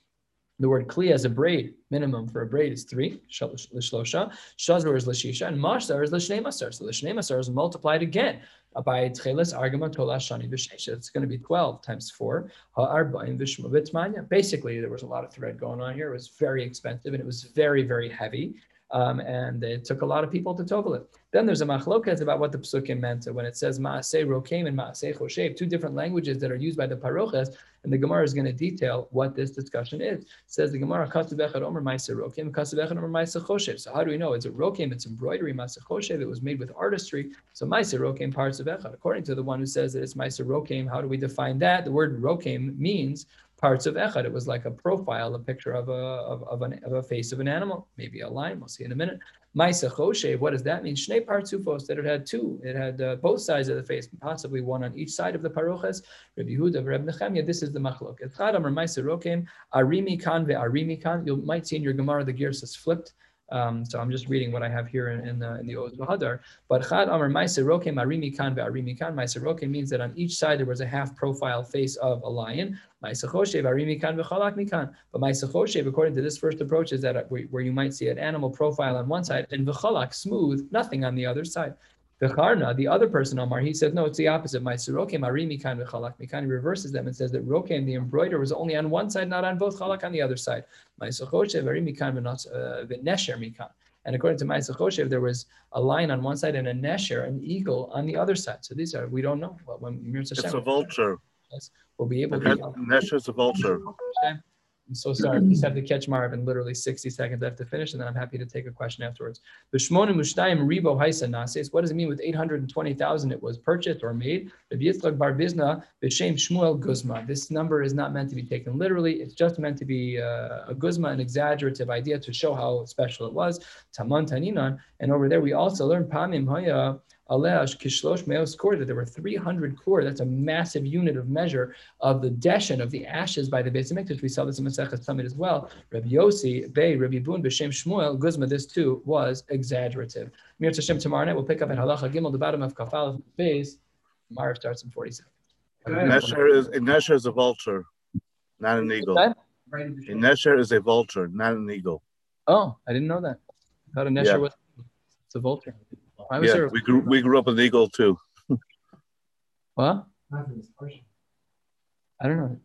The word Kli as a braid, minimum for a braid is three, Lishlosha. Shazar is Lishisha, and Mashzar is Lishne Masar. So Lishne Masar is multiplied again by Tcheles Argama Tola Shani Vishesha. It's going to be 12 times 4. Ha'arbaim Vishma Vitmanya. Basically, there was a lot of thread going on here. It was very expensive and it was very, very heavy. Um, and it took a lot of people to tovel it. Then there's a machloket about what the psukim meant when it says maaseh rokem and maaseh choshev, two different languages that are used by the paroches, and the Gemara is going to detail what this discussion is. It says the Gemara kasubechad omer maaseh rokem, kasubechad omer maaseh choshev. So how do we know? It's a rokem, it's embroidery, maaseh choshev, it was made with artistry. So maaseh rokem parts of echad. According to the one who says that it's maaseh rokem, how do we define that? The word rokem means parts of Echad. It was like a profile, a picture of a of, of, an, of a face of an animal, maybe a lion. We'll see in a minute. Maisa Choshev, what does that mean? Shnei partsufos, that it had two. It had uh, both sides of the face, possibly one on each side of the paroches. Rabbi Yehuda, Rabbi Nechemia, this is the machlok. Echad or Maisa Rokem, Arimi Kan ve Arimi Kan. You might see in your Gemara the gears is flipped. Um, so I'm just reading what I have here in, in the in the Oz. But Chad Amar Maiseroke Marimi Kan Arimi Kan. Maiseroke means that on each side there was a half profile face of a lion. Maisechoshev Arimi Kan V'chalak Mikan. But Maisechoshev, according to this first approach, is that where you might see an animal profile on one side and V'chalak smooth, nothing on the other side. V'charna, the other person, Omar, he says, no, it's the opposite. My sirokem arimi kan v'chalak mikan. He reverses them and says that rokem, the embroider, was only on one side, not on both, chalak on the other side. My sochoshev arimi kan uh, v'nesher mikan. And according to Ma'aseh Choshev, there was a lion on one side and a nesher, an eagle, on the other side. So these are, we don't know. when It's a vulture. Yes, we'll be able to. Nesher is a vulture. I'm so sorry. I just have to catch Marvin. Literally 60 seconds left to finish, and then I'm happy to take a question afterwards. The Shmonim Mushtayim Ribo Haisa Nases. What does it mean with 820,000 it was purchased or made? Yitzchak Bar Bizna B'Shem Shmuel Guzma. This number is not meant to be taken literally. It's just meant to be uh, a Guzma, an exaggerative idea to show how special it was. Taman Taninan. And over there we also learn Pamim Haya Aleash kishlosh meos that there were 300 kor. That's a massive unit of measure of the deshen, of the ashes by the Beis Hamikdash. We saw this in Masechet Summit as well. Rabbi Yossi, Bey, Rabbi Bun, B'Shem Shmuel, Guzma, this too was exaggerative. Mir Hashem tomorrow night, we'll pick up at Halacha Gimel, the bottom of Kafal phase. Tomorrow starts in 47. Nesher is, Nesher is a vulture, not an eagle. Right A Nesher is a vulture, not an eagle. Oh, I didn't know that. I thought a Nesher Yeah. was it's a vulture. Why was Yeah, there? we grew, we grew up with an eagle too. What? Nothing, it's partial. I don't know.